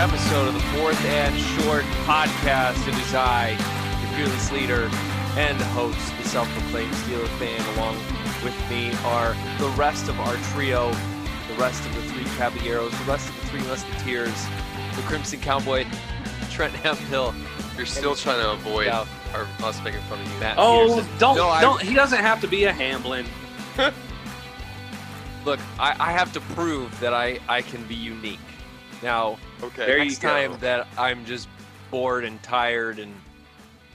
welcome in another episode of the Fourth and Short podcast. It is I, the fearless leader and host, the self-proclaimed Steeler fan. Along with me are the rest of our trio, the rest of the three Caballeros, the rest of the three Musketeers, the Crimson Cowboy, Trent Hemphill. You're still trying to avoid Yeah. our, us making fun of you. Matt Oh, Peterson. don't No, don't. He doesn't have to be a Hamblin. Look, I, I have to prove that I, I can be unique. Now, Okay. There next time that I'm just bored and tired and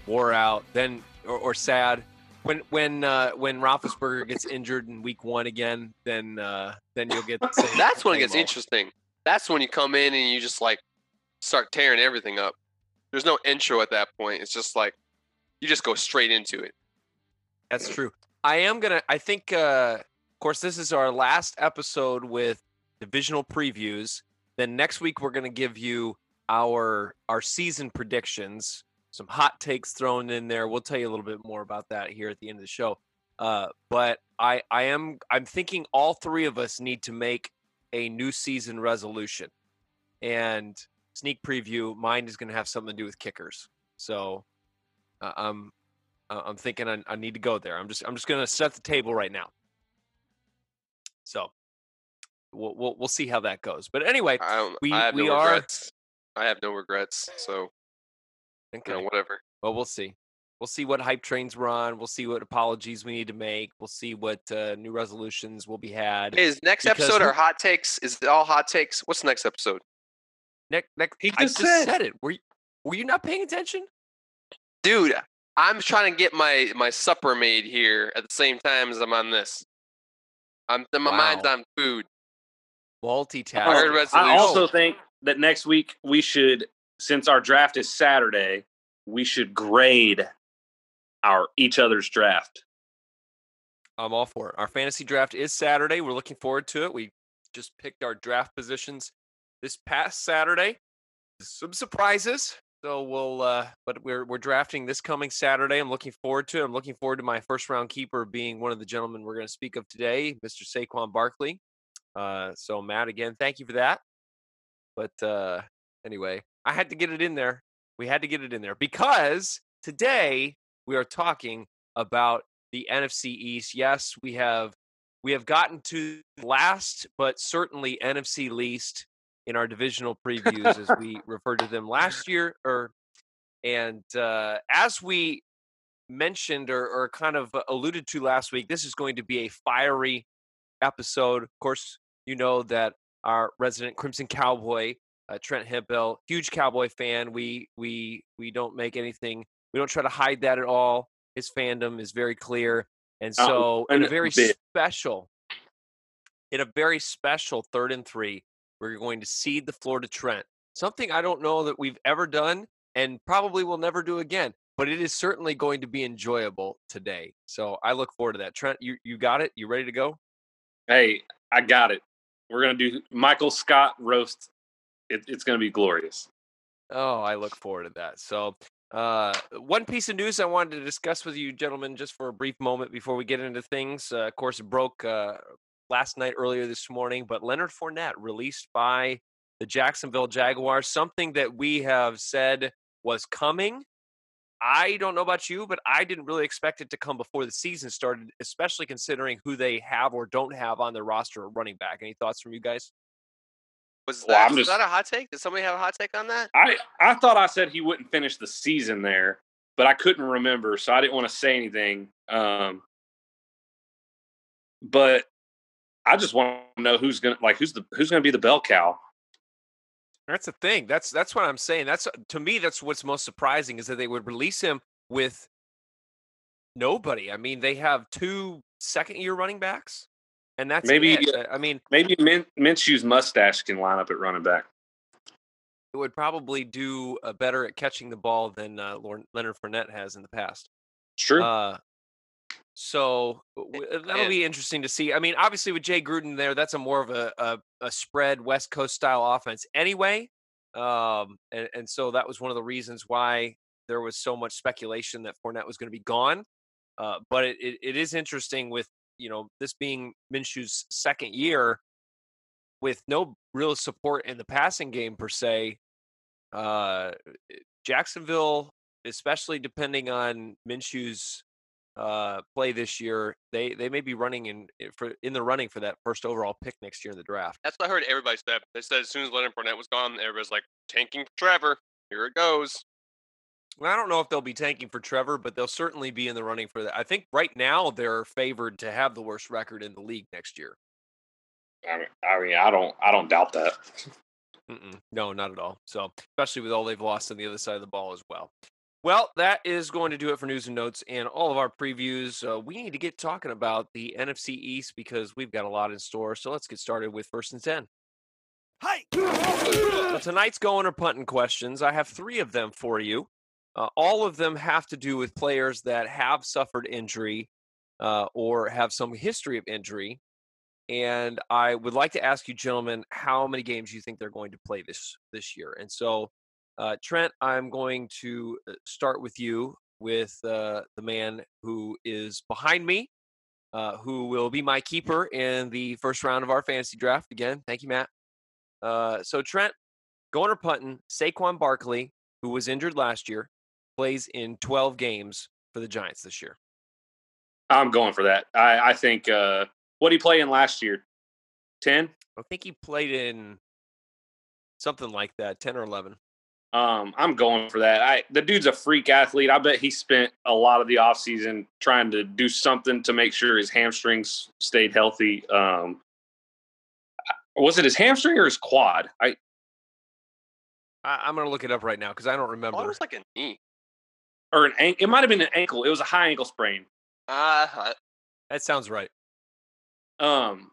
wore out, then or, or sad. When when uh, when Roethlisberger gets injured in Week One again, then uh, then you'll get. The same, That's when it gets interesting. That's when you come in and you just like start tearing everything up. There's no intro at that point. It's just like you just go straight into it. That's true. I am gonna. I think. Uh, of course, this is our last episode with divisional previews. Then next week we're gonna give you our our season predictions. Some hot takes thrown in there. We'll tell you a little bit more about that here at the end of the show. Uh, but I I am I'm thinking all three of us need to make a new season resolution. And sneak preview, mine is going to have something to do with kickers. So uh, I'm uh, I'm thinking I, I need to go there. I'm just I'm just going to set the table right now. So we'll, we'll we'll see how that goes. But anyway, I don't. We- I have we no are- regrets. I have no regrets. So okay. you know, whatever. Well, we'll see. We'll see what hype trains we're on. We'll see what apologies we need to make. We'll see what uh, new resolutions will be had. Is next episode who- our hot takes? Is it all hot takes? What's the next episode? Next, next, He I just just said. said it. Were you, were you not paying attention? Dude, I'm trying to get my my supper made here at the same time as I'm on this. I'm my mind's on food. Multitasking. I I also think that next week we should, since our draft is Saturday, we should grade our each other's draft. I'm all for it. Our fantasy draft is Saturday. We're looking forward to it. We just picked our draft positions this past Saturday. Some surprises. So we'll uh but we're we're drafting this coming Saturday. I'm looking forward to it. I'm looking forward to my first round keeper being one of the gentlemen we're going to speak of today, Mr. Saquon Barkley. Uh so Matt again, thank you for that. But uh anyway, I had to get it in there. We had to get it in there because today we are talking about the NFC East. Yes, we have we have gotten to last, but certainly NFC least in our divisional previews, as we referred to them last year. Or and uh, as we mentioned or, or kind of alluded to last week, this is going to be a fiery episode. Of course, you know that our resident Crimson Cowboy, uh, Trent Hempel, huge Cowboy fan. We we we don't make anything. We don't try to hide that at all. His fandom is very clear, and so in a very special, in a very special third and three, we're going to cede the floor to Trent. Something I don't know that we've ever done, and probably will never do again. But it is certainly going to be enjoyable today. So I look forward to that. Trent, you you got it? You ready to go? Hey, I got it. We're gonna do Michael Scott roast. It, it's gonna be glorious. Oh, I look forward to that. So, uh, one piece of news I wanted to discuss with you, gentlemen, just for a brief moment before we get into things. Uh, of course, it broke uh, last night, earlier this morning, but Leonard Fournette released by the Jacksonville Jaguars, something that we have said was coming. I don't know about you, but I didn't really expect it to come before the season started, especially considering who they have or don't have on their roster at running back. Any thoughts from you guys? Was that, I'm was just- that a hot take? Did somebody have a hot take on that? I I thought I said he wouldn't finish the season there, but I couldn't remember, so I didn't want to say anything. Um, but I just want to know who's gonna like who's the who's gonna be the bell cow. That's the thing. That's that's what I'm saying. That's to me that's what's most surprising is that they would release him with nobody. I mean, they have two second year running backs, and that's Maybe, it. uh, I mean, Maybe Min- Minshew's mustache can line up at running back. it would probably do uh, better at catching the ball than uh, Leonard Fournette has in the past. True. Uh, so that'll be interesting to see. I mean, obviously with Jay Gruden there, that's a more of a a, a spread West Coast style offense anyway. Um, and, and so that was one of the reasons why there was so much speculation that Fournette was going to be gone. Uh, but it, it, it is interesting with you know this being Minshew's second year. with no real support in the passing game per se, uh, Jacksonville, especially depending on Minshew's uh, play this year, they they may be running in for in the running for that first overall pick next year in the draft. That's what I heard everybody said. They said as soon as Leonard Fournette was gone, everybody's like tanking for Trevor. Here it goes. Well, I don't know if they'll be tanking for Trevor, but they'll certainly be in the running for that. I think right now they're favored to have the worst record in the league next year. I mean, I mean, I don't, I don't doubt that. Mm-mm. No, not at all. So, especially with all they've lost on the other side of the ball as well. Well, that is going to do it for news and notes and all of our previews. Uh, we need to get talking about the NFC East because we've got a lot in store. So let's get started with first and 10. Hi. So tonight's going or punting questions. I have three of them for you. Uh, all of them have to do with players that have suffered injury uh, or have some history of injury. And I would like to ask you, gentlemen, how many games you think they're going to play this this year. And so, uh, Trent, I'm going to uh, start with you with uh, the man who is behind me, uh, who will be my keeper in the first round of our fantasy draft. Again, thank you, Matt. Uh, so, Trent, going or punting, Saquon Barkley, who was injured last year, plays in 12 games for the Giants this year. I'm going for that. I, I think uh, what did he play in last year? Ten. I think he played in something like that, ten or eleven. Um, I'm going for that. I the dude's a freak athlete. I bet he spent a lot of the offseason trying to do something to make sure his hamstrings stayed healthy. Um, was it his hamstring or his quad? I, I am gonna look it up right now because I don't Oh, remember. it was like a knee. or an ankle. It might have been an ankle. It was a high ankle sprain. Uh, that sounds right. Um,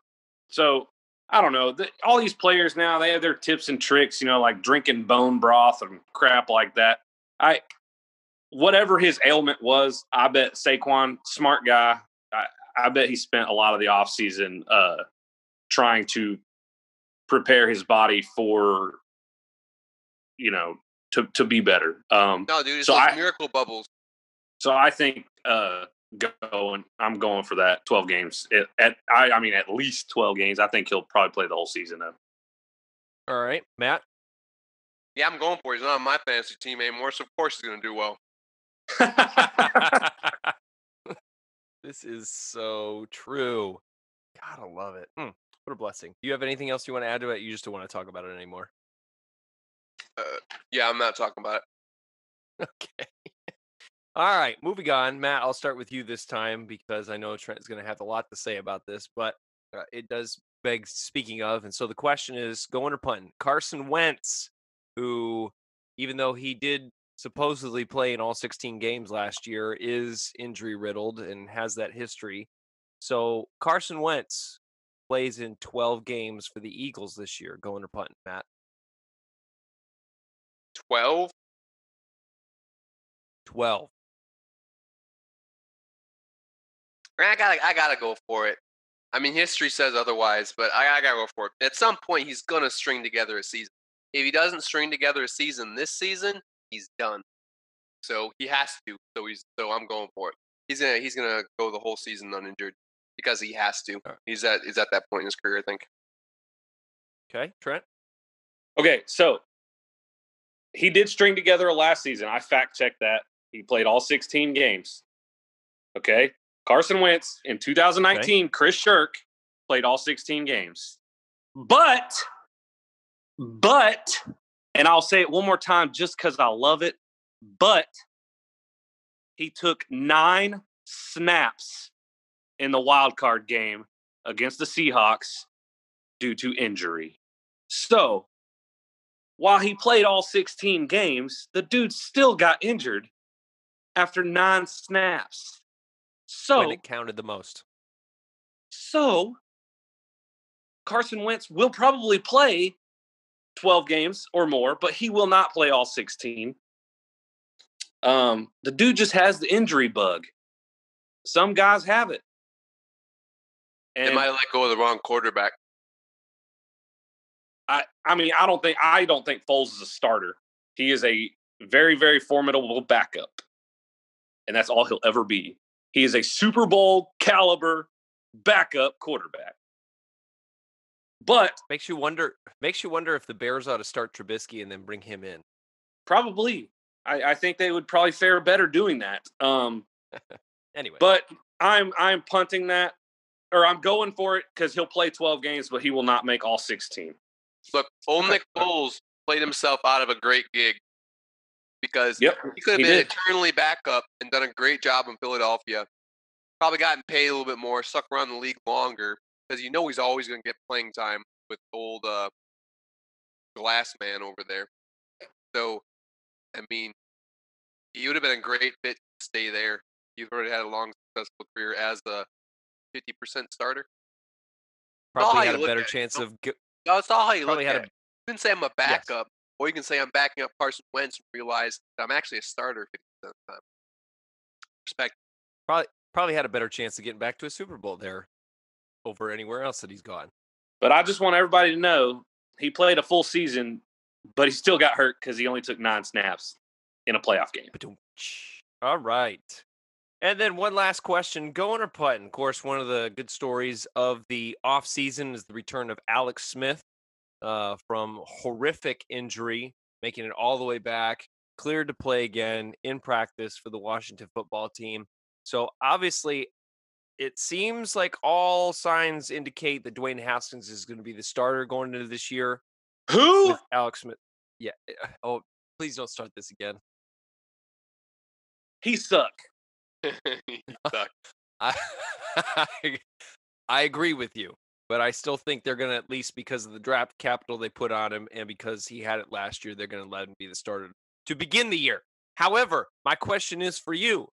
so I don't know. The, all these players now they have their tips and tricks. You know, like drinking bone broth and crap like that. I, whatever his ailment was, I bet Saquon, smart guy. I, I bet he spent a lot of the offseason uh, trying to prepare his body for, you know, to to be better. Um, no, dude, it's So those I- miracle bubbles. so I think uh going I'm going for that 12 games. It, at I, I mean at least 12 games. I think he'll probably play the whole season though. All right, Matt. Yeah, I'm going for it. He's not on my fantasy team anymore, so of course he's going to do well. this is so true. Gotta love it. Mm, what a blessing. Do you have anything else you want to add to it? You just don't want to talk about it anymore. Uh, yeah, I'm not talking about it. Okay. All right, moving on. Matt, I'll start with you this time because I know Trent is going to have a lot to say about this, but uh, it does beg speaking of. And so the question is going or punting? Carson Wentz, who, even though he did supposedly play in all 16 games last year, is injury riddled and has that history. So Carson Wentz plays in 12 games for the Eagles this year. Going or punting, Matt? 12? 12. I gotta, I gotta go for it. I mean, history says otherwise, but I, I gotta go for it. At some point, he's gonna string together a season. If he doesn't string together a season this season, he's done. So he has to. So he's, so I'm going for it. He's gonna, he's gonna go the whole season uninjured because he has to. Alright. He's at, he's at that point in his career, I think. Okay, Trent? okay, so he did string together a last season. I fact checked that. He played all 16 games. Okay. Carson Wentz in 2019, Chris Shirk played all 16 games. Hmm. But, but, and I'll say it one more time just because I love it, but he took nine snaps in the wild card game against the Seahawks due to injury. So, while he played all 16 games, the dude still got injured after nine snaps. So, when it counted the most. so Carson Wentz will probably play 12 games or more, but he will not play all 16. Um, the dude just has the injury bug. Some guys have it. They And might let go of the wrong quarterback. I, I mean, I don't think I don't think Foles is a starter. He is a very, very formidable backup. And that's all he'll ever be. He is a Super Bowl caliber backup quarterback. But Makes you wonder. Makes you wonder if the Bears ought to start Trubisky and then bring him in. probably, I, I think they would probably fare better doing that. Um, Anyway, but I'm I'm punting that, or I'm going for it because he'll play 12 games, but he will not make all 16. Look, old Nick Foles played himself out of a great gig because Yep, he could have he been did. eternally backup and done a great job in Philadelphia. Probably gotten paid a little bit more, stuck around the league longer because you know he's always going to get playing time with old uh, Glass Man over there. So, I mean, he would have been a great fit to stay there. You've already had a long, successful career as a 50% starter. probably had a better it, chance of. Go- No, it's all how you Probably look had at a- it. You can say I'm a Yes. Or you can say I'm backing up Carson Wentz and realize that I'm actually a starter 50% of the time. Respect. probably probably had a better chance of getting back to a Super Bowl there over anywhere else that he's gone. But I just want everybody to know he played a full season, but he still got hurt because he only took nine snaps in a playoff game. All right. And then one last question, going or putting? Of course, one of the good stories of the offseason is the return of Alex Smith uh, from horrific injury, making it all the way back, cleared to play again in practice for the Washington football team. So obviously, it seems like all signs indicate that Dwayne Haskins is going to be the starter going into this year Who? Alex Smith. Yeah. Oh, please don't start this again. He suck. You suck. I I agree with you, but I still think they're going to at least because of the draft capital they put on him and because he had it last year, they're going to let him be the starter to begin the year. However, my question is for you,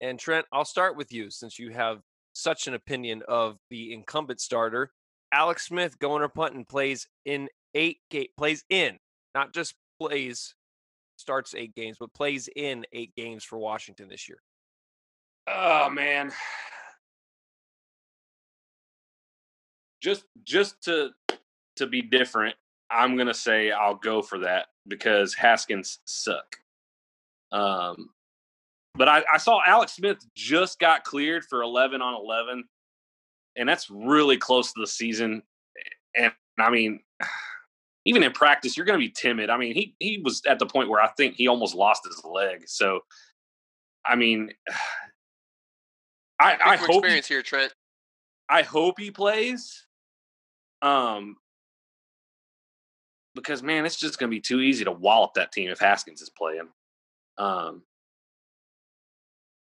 and Trent, I'll start with you since you have such an opinion of the incumbent starter. Alex Smith, going or punting, plays in eight ga- plays in, not just plays, starts eight games, but plays in eight games for Washington this year. Oh man. Just just to to be different, I'm gonna say I'll go for that because Haskins suck. Um but I, I saw Alex Smith just got cleared for 11 on 11, and that's really close to the season. And I mean, even in practice, you're going to be timid. I mean, he he was at the point where I think he almost lost his leg. So, I mean, I, I from hope he, experience here, Trent. I hope he plays. Um, because man, it's just going to be too easy to wallop that team if Haskins is playing. Um,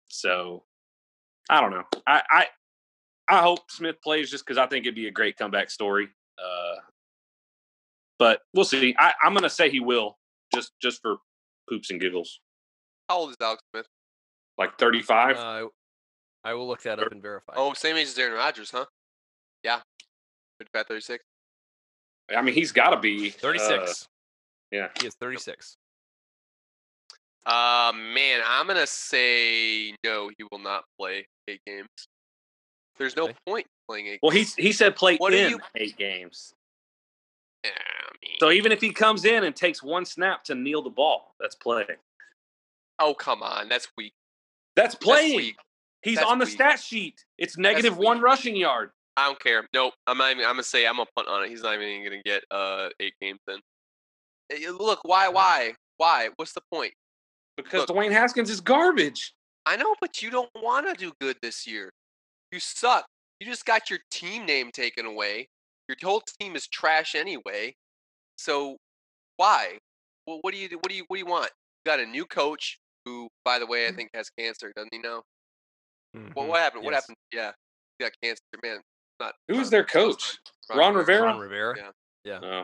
so I don't know. I I, I hope Smith plays just because I think it'd be a great comeback story. Uh, but we'll see. I, I'm going to say he will, just just for poops and giggles. How old is Alex Smith? Like 35. Uh, I will look that up and verify. Oh, same age as Aaron Rodgers, huh? Yeah. 55, 36. I mean, he's got to be uh, 36. yeah. He is 36. Uh, man, I'm going to say no, he will not play eight games. There's no Okay. point playing eight Well, he he said play What are in you- eight games. Yeah, I mean, So even if he comes in and takes one snap to kneel the ball, that's playing. oh, come on. That's weak. That's That's playing. weak. He's That's on the weak. stat sheet. It's negative one rushing yard. I don't care. Nope. I'm not even, I'm gonna say I'm gonna punt on it. He's not even gonna get uh eight games then. Eh, Look, why, why, why? What's the point? Because Look. Dwayne Haskins is garbage. I know, but you don't want to do good this year. You suck. You just got your team name taken away. Your whole team is trash anyway. So why? Well, what do you do? What do you what do you want? You got a new coach who, by the way, I think has cancer. Doesn't he know? What, Mhm. what happened? What happened? Yeah, he got cancer. Man, not Who was their coach? on Ron Rivera? Ron Rivera. Yeah. Oh.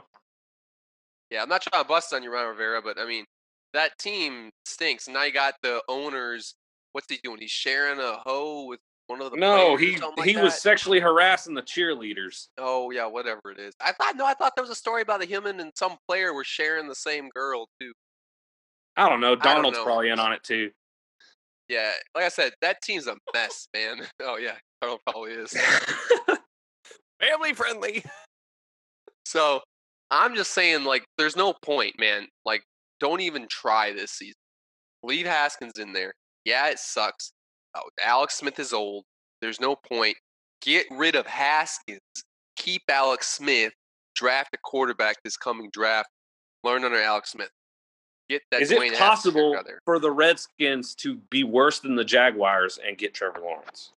Yeah, I'm not trying to bust on you, Ron Rivera, but I mean that team stinks. Now you got the owners. What's he doing? He's sharing a hoe with one of the No, he something he like was sexually harassing the cheerleaders. Oh yeah, whatever it is. I thought no, I thought there was a story about the human and some player were sharing the same girl too. I don't know. don't Darnold's know. probably in on it too. Yeah, like I said, that team's a mess, man. Oh yeah, Darnold probably is. Family friendly. So I'm just saying, like, there's no point, man. Like, don't even try this season. Leave Haskins in there. Yeah, it sucks. Oh, Alex Smith is old. There's no point. Get rid of Haskins. Keep Alex Smith. draft a quarterback this coming draft. Learn under Alex Smith. Get that. Is Dwayne it possible for the Redskins to be worse than the Jaguars and get Trevor Lawrence?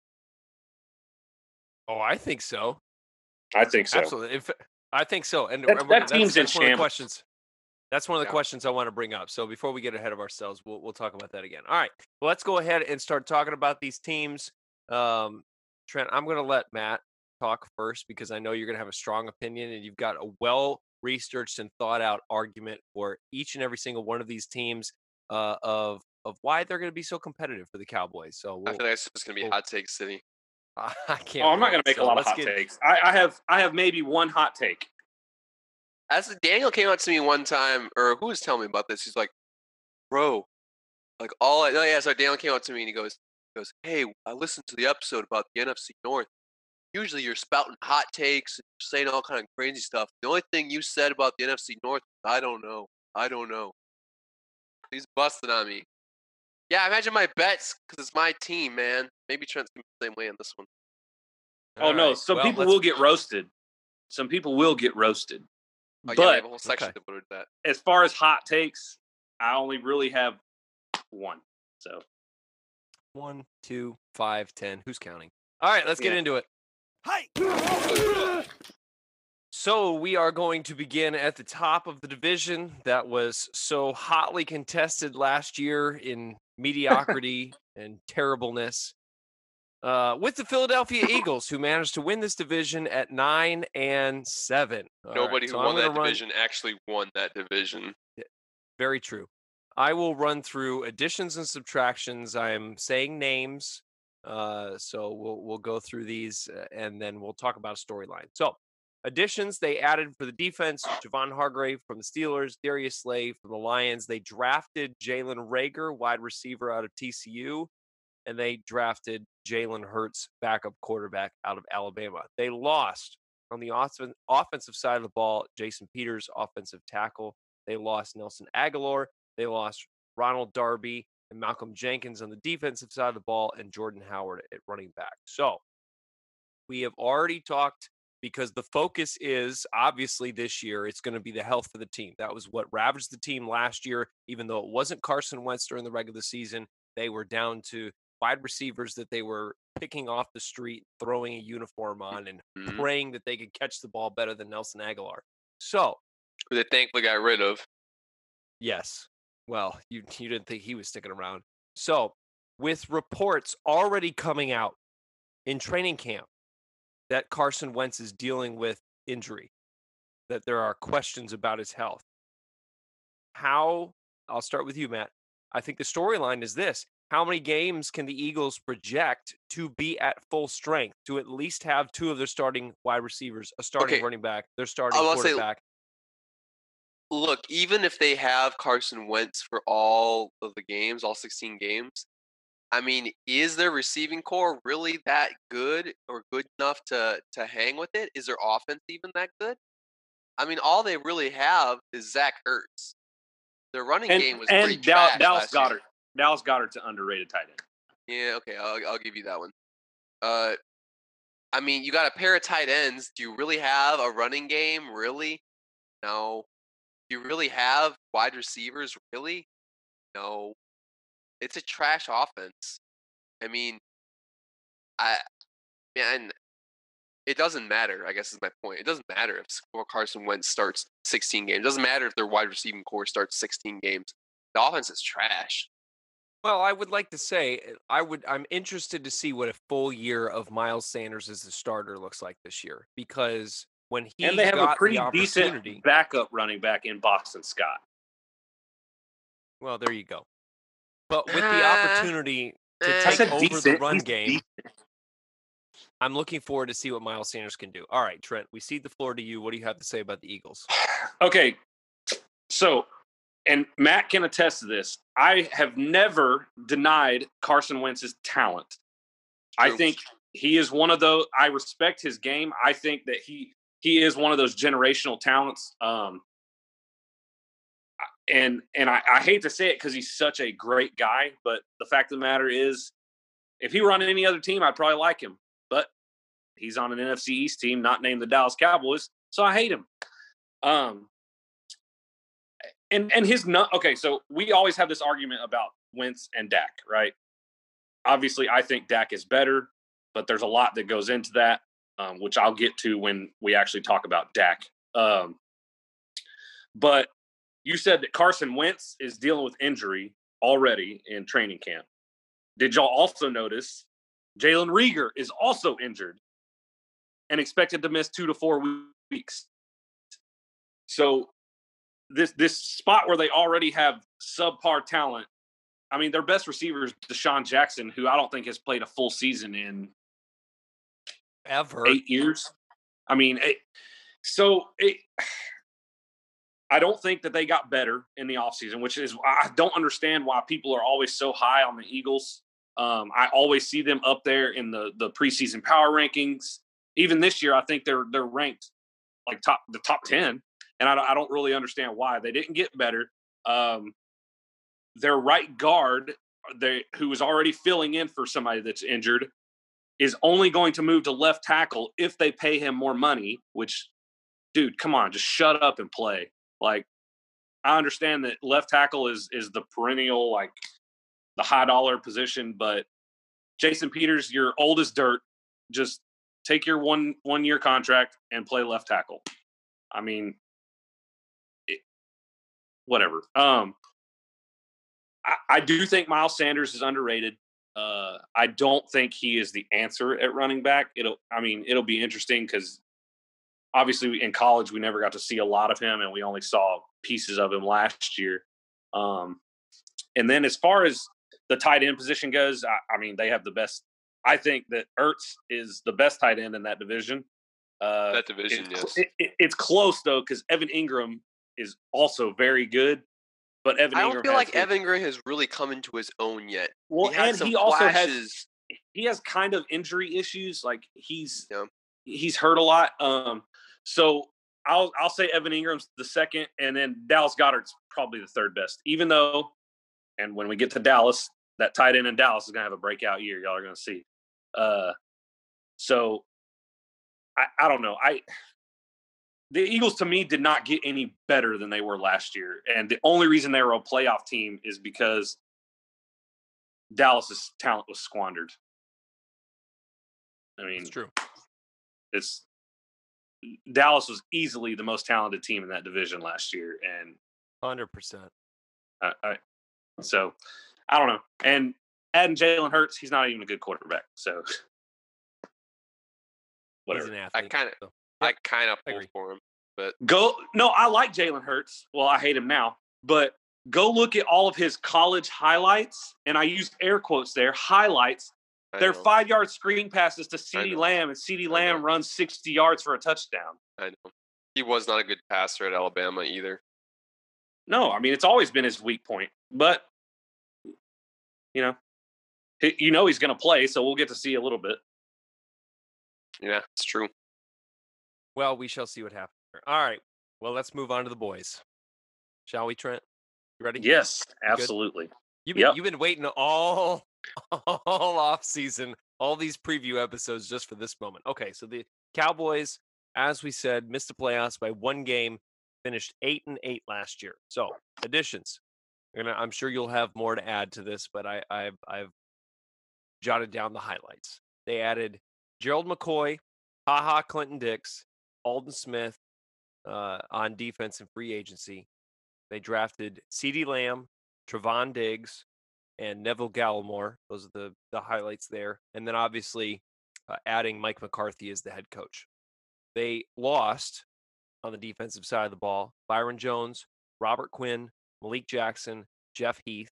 Oh, I think so. I think so. Absolutely. If, I think so. And That- and we're- that team's in one of the shambles. questions. That's one of the Yeah. questions I want to bring up. So before we get ahead of ourselves, we'll we'll talk about that again. All right. Well, let's go ahead and start talking about these teams. Um, Trent, I'm going to let Matt talk first because I know you're going to have a strong opinion and you've got a well researched and thought out argument for each and every single one of these teams uh, of of why they're going to be so competitive for the Cowboys. So I we'll, feel like it's just gonna be we'll- hot take city. I can't. Oh, I'm not going to make So a lot of hot get- takes. I, I have I have maybe one hot take. As Daniel came out to me one time, or who was telling me about this? He's like, "Bro, like all I, oh yeah." So Daniel came out to me and he goes, he "Goes, hey, I listened to the episode about the NFC North. Usually you're spouting hot takes, and saying all kind of crazy stuff. The only thing you said about the NFC North, I don't know, I don't know." He's busting on me. Yeah, I imagine my bets because it's my team, man. Maybe Trent's gonna be the same way on this one. Oh All no, right. some Well, people let's- will get roasted. Some people will get roasted. Oh, yeah, we have But a whole section okay. devoted to that. as far as hot takes, I only really have one. So One, two, five, ten. Who's counting? All right, let's get Yeah. into it. Hi. So we are going to begin at the top of the division that was so hotly contested last year in mediocrity and terribleness. Uh, with the Philadelphia Eagles, who managed to win this division at nine and seven. All right, Nobody so who I'm won that run- division actually won that division. Very true. I will run through additions and subtractions. I am saying names, uh, so we'll we'll go through these uh, and then we'll talk about a storyline. So, additions they added for the defense: Javon Hargrave from the Steelers, Darius Slay from the Lions. They drafted Jalen Reagor, wide receiver out of TCU, and they drafted Jalen Hurts, backup quarterback out of Alabama. They lost on the offen- offensive side of the ball: Jason Peters, offensive tackle. They lost Nelson Agholor. They lost Ronald Darby and Malcolm Jenkins on the defensive side of the ball and Jordan Howard at running back. So we have already talked because the focus is obviously this year, it's going to be the health of the team. That was what ravaged the team last year, even though it wasn't Carson Wentz during the regular season. They were down to wide receivers that they were picking off the street, throwing a uniform on, and Mhm. praying that they could catch the ball better than Nelson Agholor. So Who they thankfully got rid of. Yes. Well, you you didn't think he was sticking around. So, with reports already coming out in training camp that Carson Wentz is dealing with injury, that there are questions about his health. How I'll start with you, Matt. I think the storyline is this. How many games can the Eagles project to be at full strength to at least have two of their starting wide receivers, a starting Okay. running back, their starting will say- quarterback? Look, even if they have Carson Wentz for all of the games, all 16 games, I mean, is their receiving corps really that good or good enough to to hang with it? Is their offense even that good? I mean, all they really have is Zach Ertz. Their running and, game was and pretty Dal- trash Dallas last year. Goedert. Dallas Goedert's an underrated tight end. Yeah, okay, I'll I'll give you that one. Uh, I mean, you got a pair of tight ends. Do you really have a running game? Really? No. Do you really have wide receivers? Really? No. It's a trash offense. I mean, I man, it doesn't matter. I guess is my point. It doesn't matter if Carson Wentz starts 16 games. It doesn't matter if their wide receiving corps starts 16 games. The offense is trash. Well, I would like to say uh, I would. I'm interested to see what a full year of Miles Sanders as the starter looks like this year because when he and they have got a pretty decent backup running back in Boston Scott. well, there you go. But with the Ah, opportunity to eh. Take said over the run He's game, decent. I'm looking forward to see what Miles Sanders can do. All right, Trent, we cede the floor to you. What do you have to say about the Eagles? Okay, so and Matt can attest to this. I have never denied Carson Wentz's talent. I think he is one of those. I respect his game. I think that he he is one of those generational talents. Um, and and I, I hate to say it because he's such a great guy, but the fact of the matter is, if he were on any other team, I'd probably like him. But he's on an NFC East team, not named the Dallas Cowboys, so I hate him. Um, and and his not okay. So we always have this argument about Wentz and Dak, right? Obviously, I think Dak is better, but there's a lot that goes into that, um, which I'll get to when we actually talk about Dak. Um, but you said that Carson Wentz is dealing with injury already in training camp. Did y'all also notice Jalen Reagor is also injured and expected to miss two to four weeks? So this this spot where they already have subpar talent. I mean, their best receiver is DeSean Jackson, who I don't think has played a full season in ever eight years. I mean, it, so it, I don't think that they got better in the offseason, which is I don't understand why people are always so high on the Eagles. Um, I always see them up there in the the preseason power rankings. Even this year, I think they're they're ranked like top the top ten and I, I don't really understand why they didn't get better. Um, their right guard, they, who was already filling in for somebody that's injured, is only going to move to left tackle if they pay him more money. Which, dude, come on, just shut up and play. Like, I understand that left tackle is is the perennial like the high dollar position, but Jason Peters, you're old as dirt. Just take your one one year contract and play left tackle. I mean, whatever. Um, I, I do think Miles Sanders is underrated. Uh, I don't think he is the answer at running back. It'll, I mean, it'll be interesting because obviously in college we never got to see a lot of him, and we only saw pieces of him last year. Um, and then as far as the tight end position goes, I, I mean, they have the best. I think that Ertz is the best tight end in that division. Uh, that division, it's, yes. It, it, it's close though because Evan Engram is also very good. But Evan I don't Engram feel like Evan Engram has really come into his own yet. Well, he and he also has he has kind of injury issues. Like he's yeah. he's hurt a lot. Um, so I'll I'll say Evan Engram's the second, and then Dallas Goedert's probably the third best. Even though, and when we get to Dallas, that tight end in Dallas is gonna have a breakout year. Y'all are gonna see. Uh, so I I don't know. I the Eagles to me did not get any better than they were last year. And the only reason they were a playoff team is because Dallas's talent was squandered. I mean, it's true. It's Dallas was easily the most talented team in that division last year, and hundred percent. So I don't know. And adding Jalen Hurts, he's not even a good quarterback. So whatever. I kind of, so. I kind of pull for him, but go. No, I like Jalen Hurts. Well, I hate him now, but go look at all of his college highlights, and I used air quotes there. Highlights. They're five yard screen passes to CeeDee Lamb, and CeeDee Lamb runs 60 yards for a touchdown. I know. He was not a good passer at Alabama either. No, I mean, it's always been his weak point, but, you know, you know he's going to play, so we'll get to see a little bit. Yeah, it's true. Well, we shall see what happens. All right. Well, let's move on to the boys. Shall we, Trent? You ready? Yes, absolutely. You've been, yep. you've been waiting all all off season, all these preview episodes just for this moment. Okay, so the Cowboys, as we said, missed the playoffs by one game, finished eight and eight last year. So additions. I'm sure you'll have more to add to this, but I, I've I've jotted down the highlights. They added Gerald McCoy, Ha Ha Clinton Dix, Aldon Smith uh, on defense and free agency. They drafted CeeDee Lamb, Trevon Diggs, and Neville Gallimore. Those are the, the highlights there. And then obviously uh, adding Mike McCarthy as the head coach. They lost on the defensive side of the ball Byron Jones, Robert Quinn, Malik Jackson, Jeff Heath.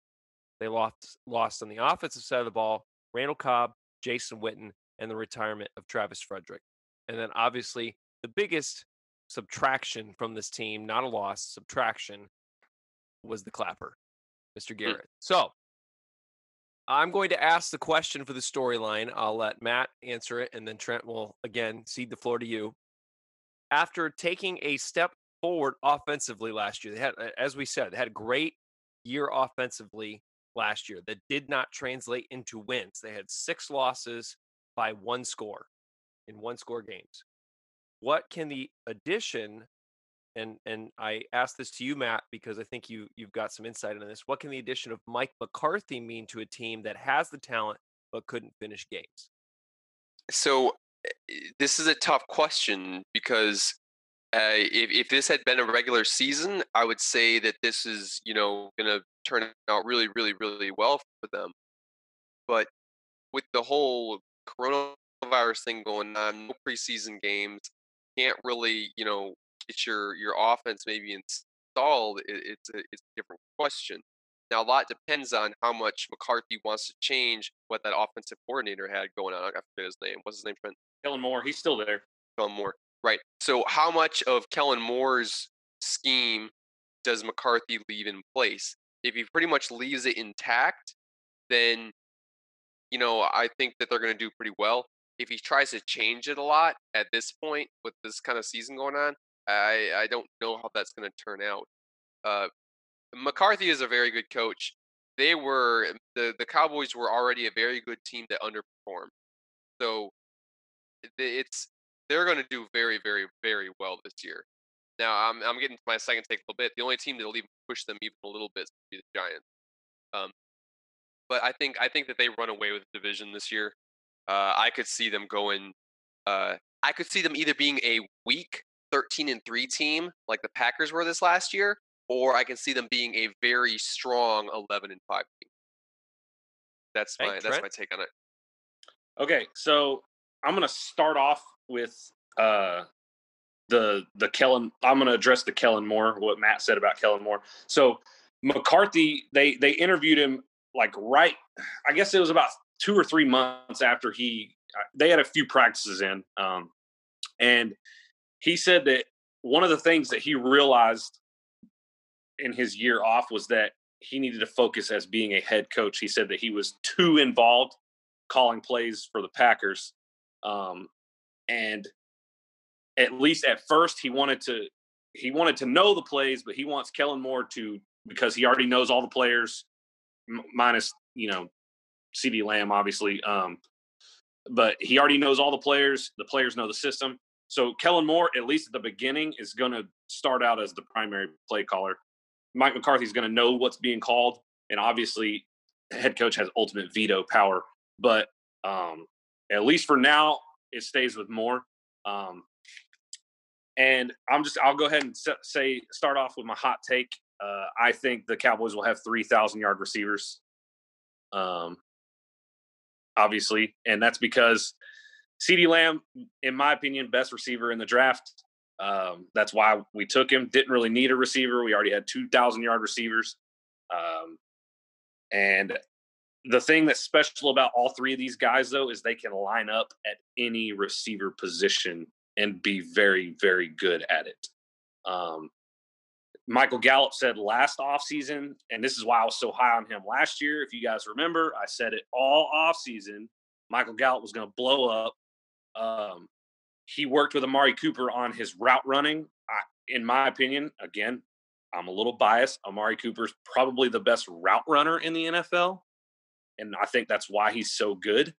They lost, lost on the offensive side of the ball Randall Cobb, Jason Witten, and the retirement of Travis Frederick. And then obviously the biggest subtraction from this team, not a loss, subtraction, was the clapper, Mr. Hmm. Garrett. So I'm going to ask the question for the storyline. I'll let Matt answer it, and then Trent will again cede the floor to you. After taking a step forward offensively last year, they had, as we said, they had a great year offensively last year that did not translate into wins. They had six losses by one score in one score games what can the addition and and I asked this to you, Matt, because I think you you've got some insight into this. What can the addition of Mike McCarthy mean to a team that has the talent but couldn't finish games? So eh, this is a tough question because uh, if if this had been a regular season, I would say that this is you know going to turn out really, really, really well for them. But with the whole coronavirus thing going on, no preseason games, can't really you know get your your offense maybe installed. It, it's a, it's a different question. Now a lot depends on how much McCarthy wants to change what that offensive coordinator had going on. I forget his name. What's his name, Trent? Kellen Moore. He's still there. Kellen Moore. Right. So how much of Kellen Moore's scheme does McCarthy leave in place? If he pretty much leaves it intact, then you know, I think that they're going to do pretty well. If he tries to change it a lot at this point with this kind of season going on, I I don't know how that's going to turn out. Uh, McCarthy is a very good coach. They were the the Cowboys were already a very good team that underperformed. So it's they're going to do very, very, very well this year. Now, I'm I'm getting to my second take a little bit. The only team that'll even push them even a little bit will be the Giants. Um, but I think I think that they run away with the division this year. Uh, I could see them going. Uh, I could see them either being a weak 13 and three team like the Packers were this last year, or I can see them being a very strong 11 and five team. That's my hey, that's my take on it. Okay, so I'm gonna start off with uh, the the Kellen. I'm going to address the Kellen Moore. What Matt said about Kellen Moore. So McCarthy, they they interviewed him like right. I guess it was about two or three months after he. Uh, they had a few practices in, um, and he said that one of the things that he realized in his year off was that he needed to focus as being a head coach. He said that he was too involved calling plays for the Packers um, and at least at first, he wanted to he wanted to know the plays, but he wants Kellen Moore to because he already knows all the players, m- minus you know CeeDee Lamb, obviously. Um, but he already knows all the players. The players know the system. So Kellen Moore, at least at the beginning, is going to start out as the primary play caller. Mike McCarthy is going to know what's being called, and obviously, head coach has ultimate veto power. But um, at least for now, it stays with Moore. Um, and I'm just I'll go ahead and say start off with my hot take. Uh, I think the Cowboys will have three thousand yard receivers. Um, obviously, and that's because CeeDee Lamb, in my opinion, best receiver in the draft. Um, that's why we took him. Didn't really need a receiver. We already had two thousand yard receivers. Um, and the thing that's special about all three of these guys, though, is they can line up at any receiver position and be very, very good at it. Um, Michael Gallup said last offseason, and this is why I was so high on him last year. If you guys remember, I said it all offseason. Michael Gallup was going to blow up. Um, he worked with Amari Cooper on his route running. I, in my opinion, again, I'm a little biased. Amari Cooper's probably the best route runner in the NFL and I think that's why he's so good.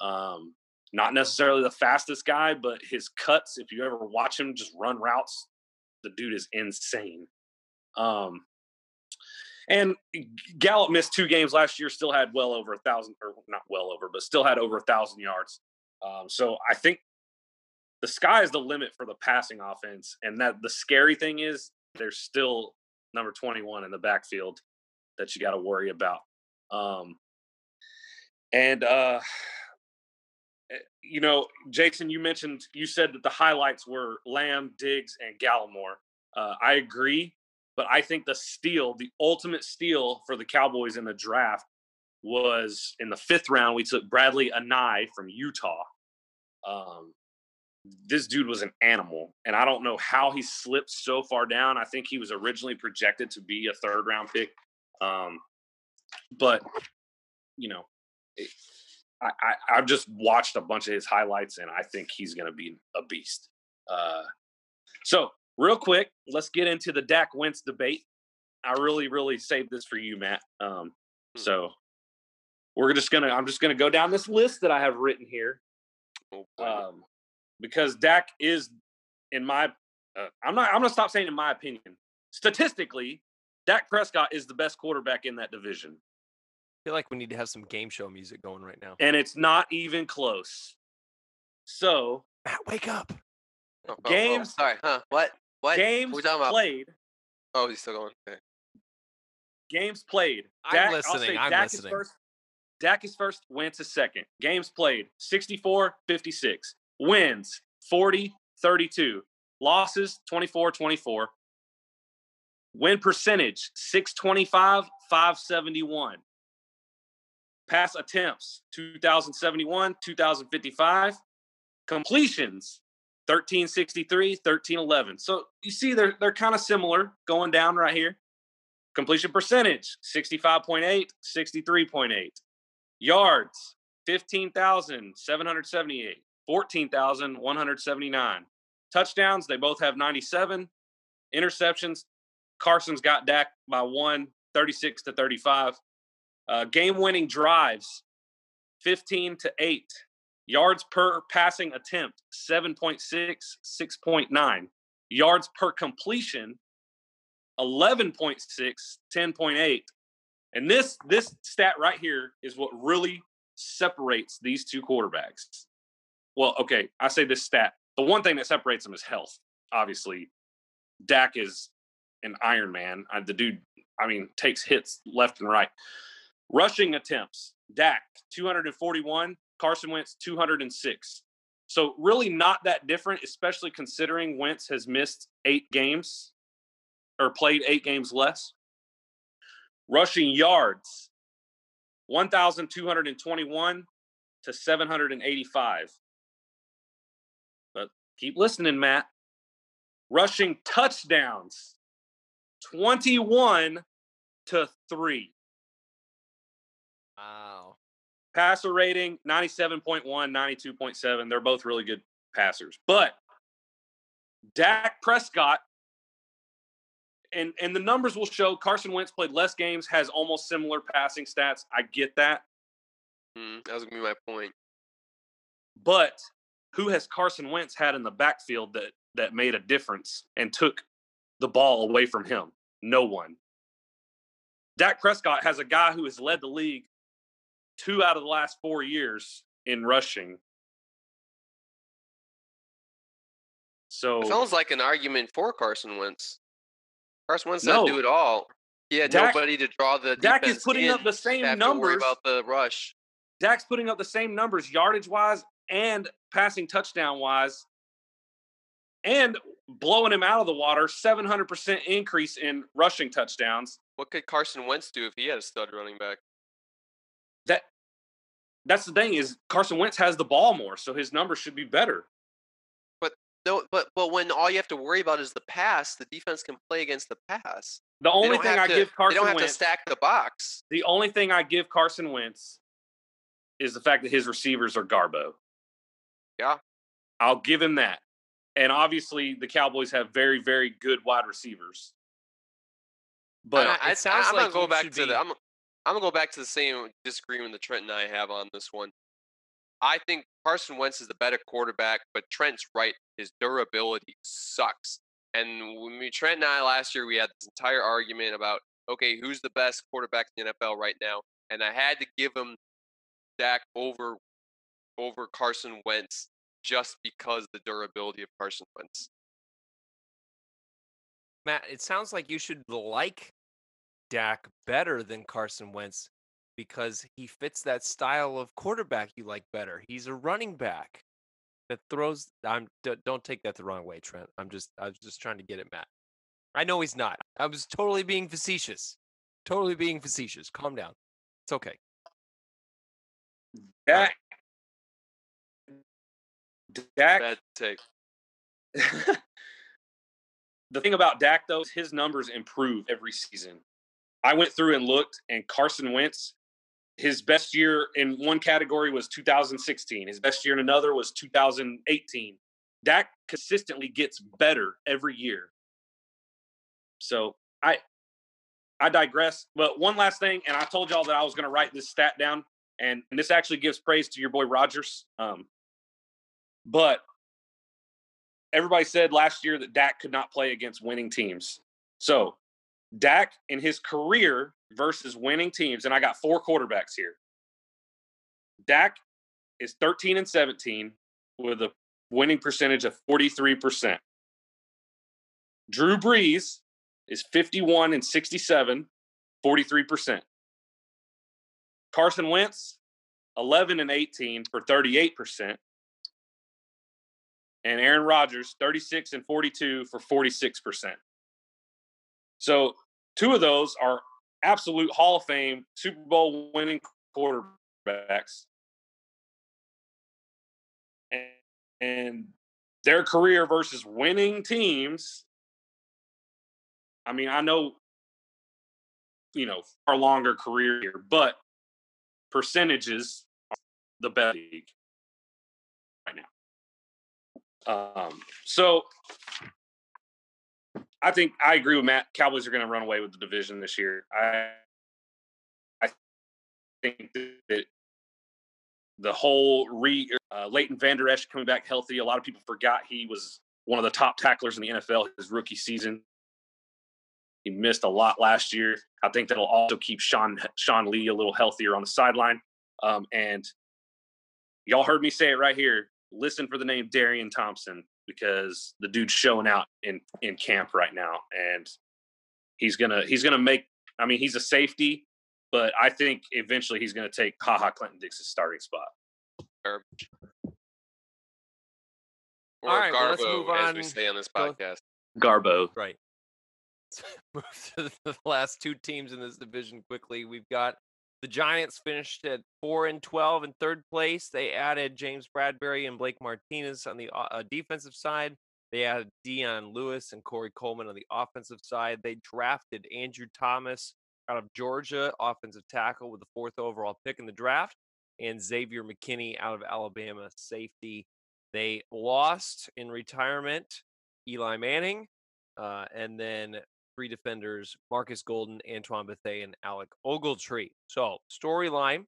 Um, not necessarily the fastest guy, but his cuts, if you ever watch him just run routes, the dude is insane. Um, and Gallup missed two games last year, still had well over a thousand, or not well over, but still had over a thousand yards. Um, so I think the sky is the limit for the passing offense. And that the scary thing is there's still number 21 in the backfield that you got to worry about. Um, and uh, eh, you know, Jason, you mentioned you said that the highlights were Lamb, Diggs, and Gallimore. Uh, I agree, but I think the steal, the ultimate steal for the Cowboys in the draft, was in the fifth round. We took Bradlee Anae from Utah. Um, this dude was an animal, and I don't know how he slipped so far down. I think he was originally projected to be a third round pick, um, but you know, I, I have just watched a bunch of his highlights, and I think he's going to be a beast. Uh, so real quick, let's get into the Dak Wentz debate. I really, really saved this for you, Matt. Um, hmm. so we're just gonna I'm just gonna go down this list that I have written here. Oh, um, because Dak is, in my uh, I'm not. I'm gonna stop saying in my opinion. Statistically, Dak Prescott is the best quarterback in that division, I feel like we need to have some game show music going right now. and it's not even close. So Matt, wake up. Oh, oh, oh, Games- sorry, huh? What? What? games What we talking about? played. Oh, he's still going. Okay. Games played. I'm Dak, I'll listening, say I'm Dak listening. Is first. Dak is first. Wentz is second. Games played 64 56. Wins 40 32. Losses 24 24. Win percentage 625 571. Pass attempts 2071 2055. Completions 1363 1311. So you see they're they're kind of similar going down right here. Completion percentage 65.8, 63.8. Yards 15,778, 14,179. Touchdowns, they both have 97. Interceptions, Carson's got Dak by one, 36 to 35. Uh, game winning drives 15 to 8. Yards per passing attempt 7.6, 6.9. Yards per completion 11.6, 10.8. And this this stat right here is what really separates these two quarterbacks. Well, okay, I say this stat. The one thing that separates them is health. Obviously, Dak is an Iron Man. Uh, the dude, I mean, takes hits left and right. Rushing attempts, Dak 241, Carson Wentz 206. So really not that different, especially considering Wentz has missed eight games or played eight games less. Rushing yards, 1,221 to 785. But keep listening, Matt. Rushing touchdowns, 21 to 3. Wow. Passer rating, 97.1, 92.7. They're both really good passers. But Dak Prescott, and, and the numbers will show Carson Wentz played less games, has almost similar passing stats. I get that. Mm, that was gonna be my point. But who has Carson Wentz had in the backfield that that made a difference and took the ball away from him? No one. Dak Prescott has a guy who has led the league two out of the last four years in rushing. So It sounds like an argument for Carson Wentz. Carson Wentz No. doesn't do it all. He had Dak- nobody to draw the Dak is putting in up the same have to worry numbers. about the rush. Dak's putting up the same numbers yardage wise and passing touchdown wise and blowing him out of the water 700% increase in rushing touchdowns What could Carson Wentz do if he had a stud running back? that that's the thing is Carson Wentz has the ball more so his numbers should be better No, but but when all you have to worry about is the pass, the defense can play against the pass. the only thing I to- give they Carson don't have Wentz to stack the box. the only thing I give Carson Wentz is the fact that his receivers are Garbo Yeah. I'll give him that and obviously the Cowboys have very very good wide receivers but it I, sounds I'm like gonna go back to be- the. I'm, I'm gonna go back to the same disagreement that Trent and I have on this one. I think Carson Wentz is the better quarterback, but Trent's right. His durability sucks. And when we Trent and I last year, we had this entire argument about okay, who's the best quarterback in the NFL right now, and I had to give him Dak over over Carson Wentz just because the durability of Carson Wentz. Matt, it sounds like you should like Dak better than Carson Wentz because he fits that style of quarterback you like better. He's a running back that throws. I'm d- don't take that the wrong way, Trent. I'm just I was just trying to get at Matt. I know he's not. I was totally being facetious. Totally being facetious. Calm down. It's okay. Dak Dak Bad take. the thing about Dak though is his numbers improve every season. I went through and looked, and Carson Wentz, his best year in one category was 2016. His best year in another was 2018. Dak consistently gets better every year. So I I digress. But one last thing, and I told y'all that I was going to write this stat down, and, and this actually gives praise to your boy Rodgers. Um, but everybody said last year that Dak could not play against winning teams. So Dak in his career versus winning teams, and I got four quarterbacks here. Dak is 13 and 17 with a winning percentage of 43%. Drew Brees is 51 and 67, 43%. Carson Wentz, 11 and 18 for 38%. And Aaron Rodgers, 36 and 42 for 46%. So two of those are absolute Hall of Fame Super Bowl winning quarterbacks. And, and their career versus winning teams. I mean, I know, you know, far longer career here, but percentages are the best league right now. Um, so I think I agree with Matt. Cowboys are going to run away with the division this year. I I think that the whole re uh, Leighton Vander Esch coming back healthy. A lot of people forgot he was one of the top tacklers in the NFL his rookie season. He missed a lot last year. I think that'll also keep Sean Sean Lee a little healthier on the sideline. Um, and y'all heard me say it right here. Listen for the name Darian Thompson because the dude's showing out in in camp right now, and he's gonna he's gonna make. I mean, he's a safety, but I think eventually he's gonna take Ha Ha Clinton Dix's starting spot. Or All right, well, let's Garbo, move as on. we say on this Go- podcast. Garbo. Right. Move to the last two teams in this division quickly. We've got the Giants finished at four and twelve in third place. They added James Bradberry and Blake Martinez on the uh, defensive side. They added Dion Lewis and Corey Coleman on the offensive side. They drafted Andrew Thomas out of Georgia, offensive tackle with the fourth overall pick in the draft, and Xavier McKinney out of Alabama, safety. They lost in retirement Eli Manning, uh, and then three defenders Marcus Golden, Antoine Bethea, and Alec Ogletree. So, storyline,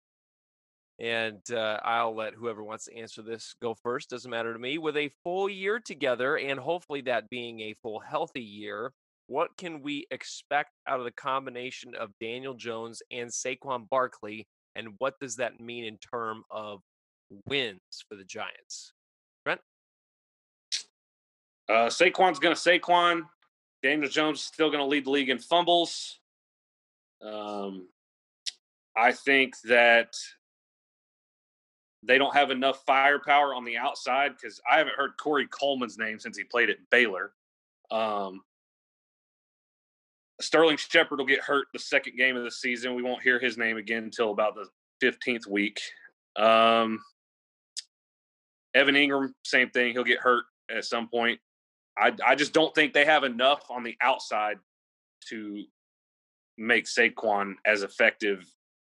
and uh, I'll let whoever wants to answer this go first. Doesn't matter to me. With a full year together, and hopefully that being a full healthy year, what can we expect out of the combination of Daniel Jones and Saquon Barkley? And what does that mean in terms of wins for the Giants? Uh, Saquon's going to Saquon. Daniel Jones is still going to lead the league in fumbles. Um, I think that they don't have enough firepower on the outside because I haven't heard Corey Coleman's name since he played at Baylor. Um, Sterling Shepard will get hurt the second game of the season. We won't hear his name again until about the 15th week. Um, Evan Engram, same thing. He'll get hurt at some point. I, I just don't think they have enough on the outside to make Saquon as effective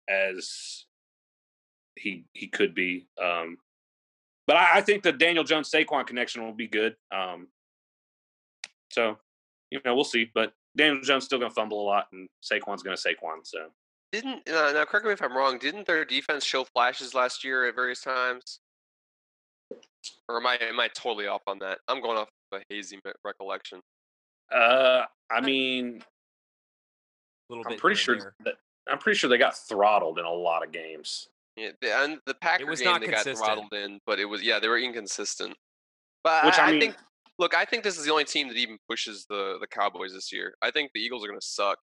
as he he could be. Um, but I, I think the Daniel Jones Saquon connection will be good. Um, so you know we'll see. But Daniel Jones still going to fumble a lot, and Saquon's going to Saquon. So Didn't uh, now correct me if I'm wrong. Didn't their defense show flashes last year at various times? Or am I am I totally off on that? I'm going off a hazy recollection. uh, I mean, A little I'm bit pretty sure that I'm pretty sure they got throttled in a lot of games. Yeah, the, and the Packer was game not they consistent. got throttled in, but it was yeah they were inconsistent. But Which, I, I mean- think look, I think this is the only team that even pushes the the Cowboys this year. I think the Eagles are going to suck.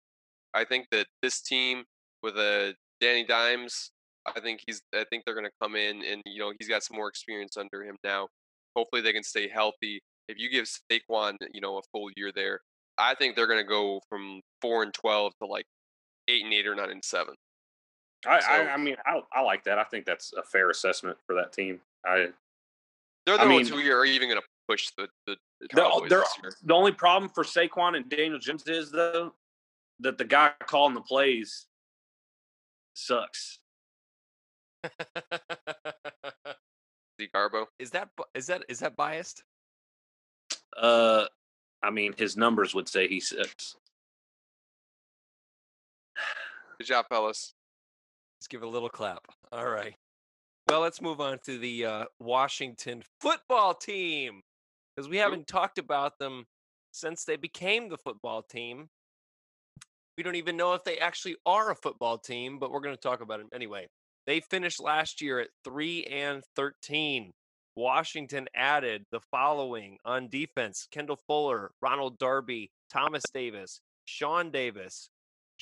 I think that this team with a Danny Dimes, I think he's I think they're going to come in and you know he's got some more experience under him now. Hopefully they can stay healthy. If you give Saquon you know a full year there, I think they're going to go from four and twelve to like eight and eight or nine and seven. I, So- I, I mean, I, I like that. I think that's a fair assessment for that team. I They're I the ones mean- who are even going to push the the, the they're, they're, the only problem for Saquon and Daniel Jones is though that the guy calling the plays sucks. The Garbo. is that bu- is that is that biased? Uh, I mean, his numbers would say he sucks. Good job, fellas. Let's give it a little clap. All right. Well, let's move on to the uh, Washington football team. because we haven't talked about them since they became the football team. We don't even know if they actually are a football team, but we're going to talk about them anyway. They finished last year at 3 and 13. Washington added the following on defense Kendall Fuller, Ronald Darby, Thomas Davis, Sean Davis,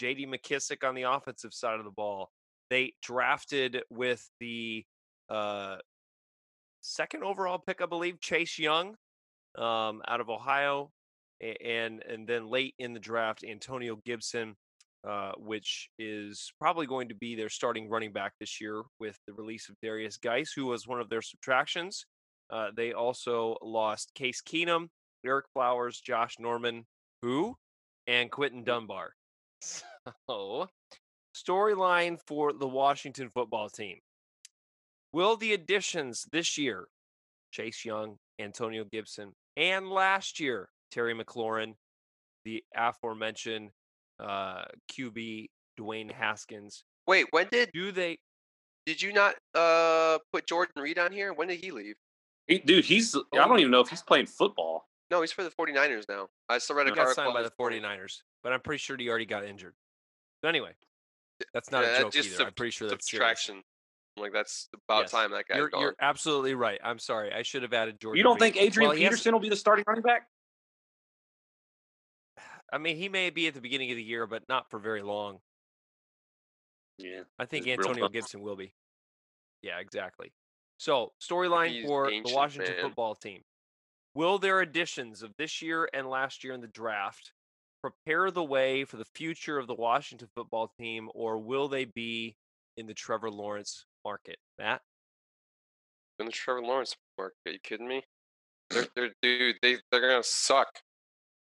JD McKissic on the offensive side of the ball. They drafted with the uh, second overall pick, I believe, Chase Young um, out of Ohio. And, and then late in the draft, Antonio Gibson, uh, which is probably going to be their starting running back this year with the release of Darius Guice, who was one of their subtractions. Uh, they also lost Case Keenum, Ereck Flowers, Josh Norman, who, and Quinton Dunbar. So, storyline for the Washington football team. Will the additions this year, Chase Young, Antonio Gibson, and last year, Terry McLaurin, the aforementioned uh, QB Dwayne Haskins. Wait, when did do they? Did you not uh put Jordan Reed on here? When did he leave? He, dude, he's. I don't even know if he's playing football. No, he's for the 49ers now. I still read a he got signed by the 49ers, but I'm pretty sure he already got injured. But anyway, that's not Yeah, a joke just either. sub- I'm pretty sure that's serious. subtraction. Like that's about Yes. time that guy You're, gone. you're absolutely right. I'm sorry. I should have added Jordan. You don't Reed. think Adrian Well, he has- Peterson will be the starting running back? I mean, he may be at the beginning of the year, but not for very long. Yeah. I think Antonio. Gibson will be. Yeah, exactly. So, storyline for the Washington man. football team. Will their additions of this year and last year in the draft prepare the way for the future of the Washington football team, or will they be in the Trevor Lawrence market? Matt? in the Trevor Lawrence market. Are you kidding me? They're, they're dude. They they're gonna suck.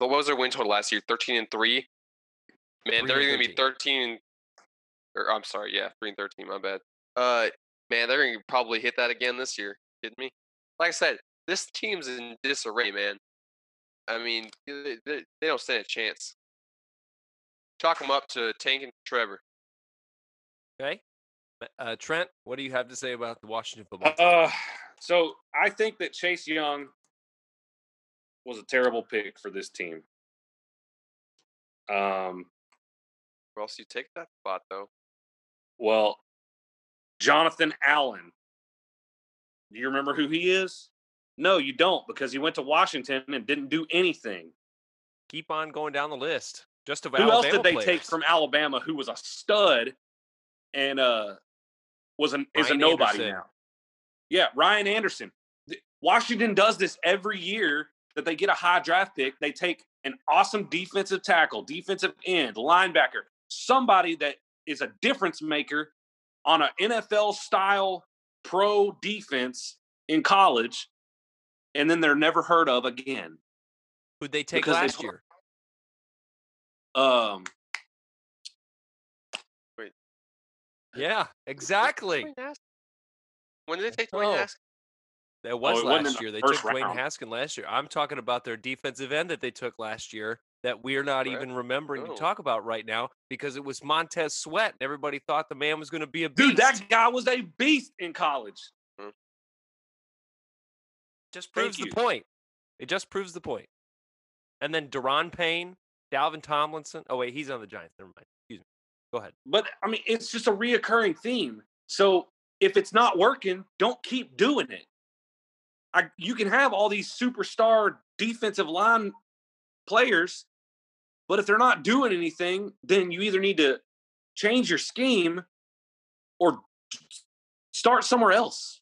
But what was their win total last year? Thirteen and three. Man, Three they're gonna be thirteen. Or I'm sorry, yeah, three and thirteen. My bad. Uh, man, they're gonna probably hit that again this year. Kidding me? Like I said, this team's in disarray, man. I mean, they, they, they don't stand a chance. Chalk them up to Tank and Trevor. Okay. Uh, Trent, what do you have to say about the Washington football team? Uh, so I think that Chase Young was a terrible pick for this team. Um, Where else you take that spot though? well, Jonathan Allen. Do you remember who he is? No, you don't, because he went to Washington and didn't do anything. Keep on going down the list. Just of Who else did they take from Alabama who was a stud and uh was an is a nobody Anderson. now? Yeah, Ryan Anderson. Washington does this every year that they get a high draft pick. They take an awesome defensive tackle, defensive end, linebacker, somebody that is a difference maker on an NFL style pro defense in college, and then they're never heard of again. Who'd they take because they last year? Um, Wait. Yeah, exactly. When did they take Dwayne Oh. Haskins? That oh, was wasn't in last the year. They first took Dwayne round. Haskin last year. I'm talking about their defensive end that they took last year that we're not Right. even remembering Oh. to talk about right now because it was Montez Sweat and everybody thought the man was going to be a beast. dude, that guy was a beast in college. Mm. just proves the point. It just proves the point. And then Daron Payne, Dalvin Tomlinson. Oh wait, he's on the Giants. Never mind. Excuse me. Go ahead. But I mean, it's just a reoccurring theme. So if it's not working, don't keep doing it. I, you can have all these superstar defensive line players, but if they're not doing anything, then you either need to change your scheme or start somewhere else.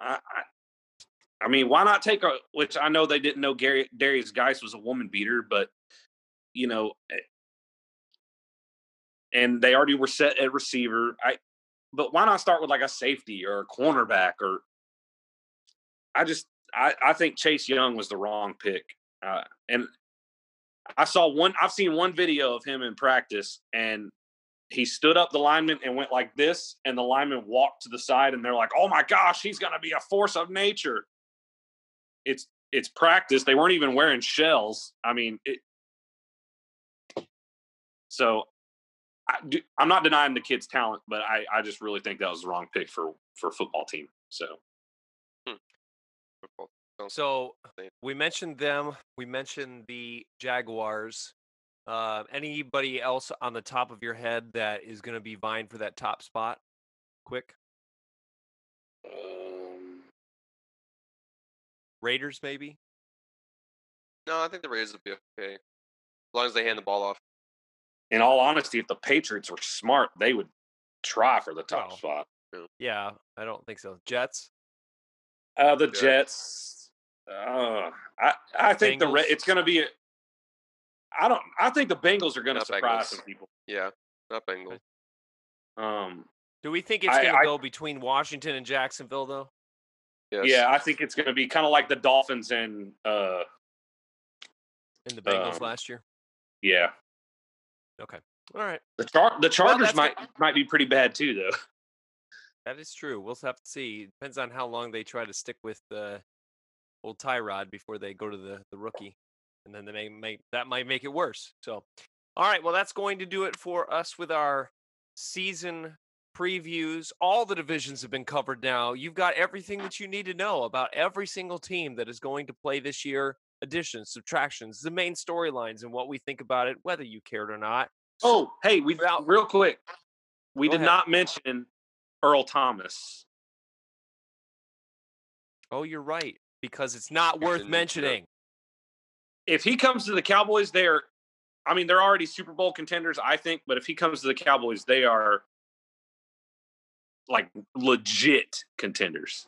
I, I, I mean, why not take a? Which I know they didn't know Gary Darius Guice was a woman beater, but you know, eh, and they already were set at receiver. I, but why not start with like a safety or a cornerback or? I just I I think Chase Young was the wrong pick, uh, and I saw one. I've seen one video of him in practice, and he stood up the lineman and went like this, and the lineman walked to the side, and they're like, "Oh my gosh, he's gonna be a force of nature." It's it's practice. They weren't even wearing shells. I mean, it, so I I'm not denying the kid's talent, but I I just really think that was the wrong pick for for football team. So. So we mentioned them. We mentioned the Jaguars. Uh, anybody else on the top of your head that is going to be vying for that top spot? Quick, Um, Raiders maybe. No, I think the Raiders will be okay. As long as they hand the ball off. in all honesty, if the Patriots were smart, they would try for the top Well, spot. Yeah, I don't think so. Jets. Uh, the Jets. Jets. Uh, I I think the Ra- Bengals. it's going to be. A, I don't. I think the Bengals are going to Not surprise Bengals. some people. Yeah, not Bengals. Um, Do we think it's going to go between Washington and Jacksonville though? Yes. Yeah, I think it's going to be kind of like the Dolphins and uh, In the Bengals Um, last year. yeah, Okay. All right, the char- the Chargers that's might good. might be pretty bad too, though. that is true. We'll have to see. Depends on how long they try to stick with the old Tyrod before they go to the the rookie, and then they may make that might make it worse. So, all right. Well, that's going to do it for us with our season previews. All the divisions have been covered now. You've got everything that you need to know about every single team that is going to play this year. Additions, subtractions, the main storylines, and what we think about it, whether you cared or not. Oh, hey, we Without- real quick. We did ahead. not mention Earl Thomas. Oh, you're right. Because it's not worth Didn't- yeah. mentioning. If he comes to the Cowboys, they're, I mean, they're already Super Bowl contenders, I think. But if he comes to the Cowboys, they are like legit contenders.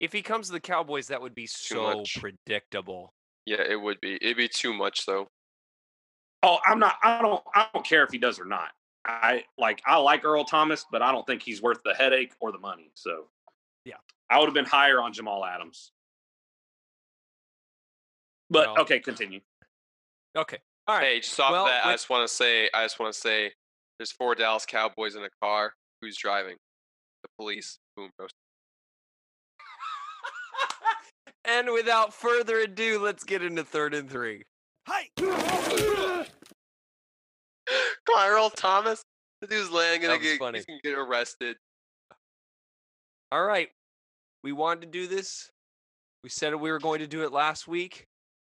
If he comes to the Cowboys, that would be so much. predictable. Yeah, it would be. It'd be too much though. Oh, I'm not. I don't. I don't care if he does or not. I like. I like Earl Thomas, but I don't think he's worth the headache or the money. So, Yeah. I would have been higher on Jamal Adams. But No. okay, continue. Okay. All right. Hey, just off Well, that, I just want to say, I just want to say, there's four Dallas Cowboys in a car. Who's driving? The police. Boom. roast. and without further ado, let's get into third and three. Hi. on, Thomas. The dude's laying gonna That was get, funny. he's gonna get arrested. All right. We wanted to do this. We said we were going to do it last week.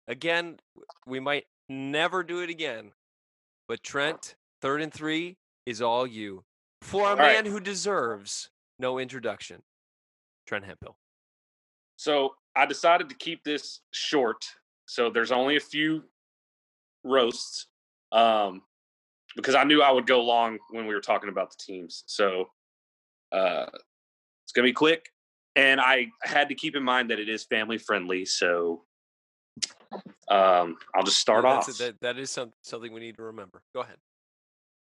Again, we might never do it again. But Trent, third and three is all you. For a All right. man who deserves no introduction, Trent Hemphill. So I decided to keep this short. So there's only a few roasts um, because I knew I would go long when we were talking about the teams. So uh, it's going to be quick. And I had to keep in mind that it is family friendly. So um, I'll just start Yeah, off. that's- That, that is some, something we need to remember. Go ahead.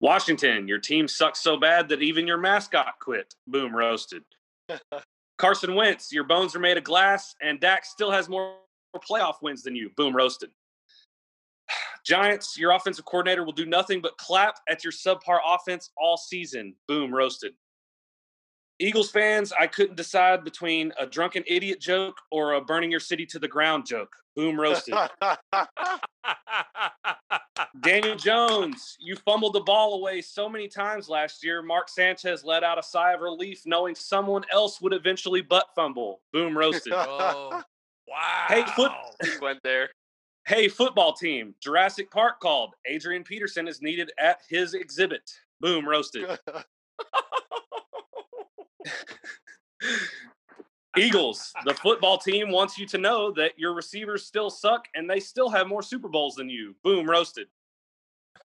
Washington, your team sucks so bad that even your mascot quit. Boom, roasted. Carson Wentz, your bones are made of glass, and Dak still has more playoff wins than you. Boom, roasted. Giants, your offensive coordinator will do nothing but clap at your subpar offense all season. Boom, roasted. Eagles fans, I couldn't decide between a drunken idiot joke or a burning your city to the ground joke. Boom, roasted. Daniel Jones, you fumbled the ball away so many times last year. Mark Sanchez let out a sigh of relief knowing someone else would eventually butt fumble. Boom, roasted. oh, wow. Hey, foot- he went there. hey, football team, Jurassic Park called. Adrian Peterson is needed at his exhibit. Boom, roasted. Eagles, the football team wants you to know that your receivers still suck and they still have more Super Bowls than you. Boom, roasted.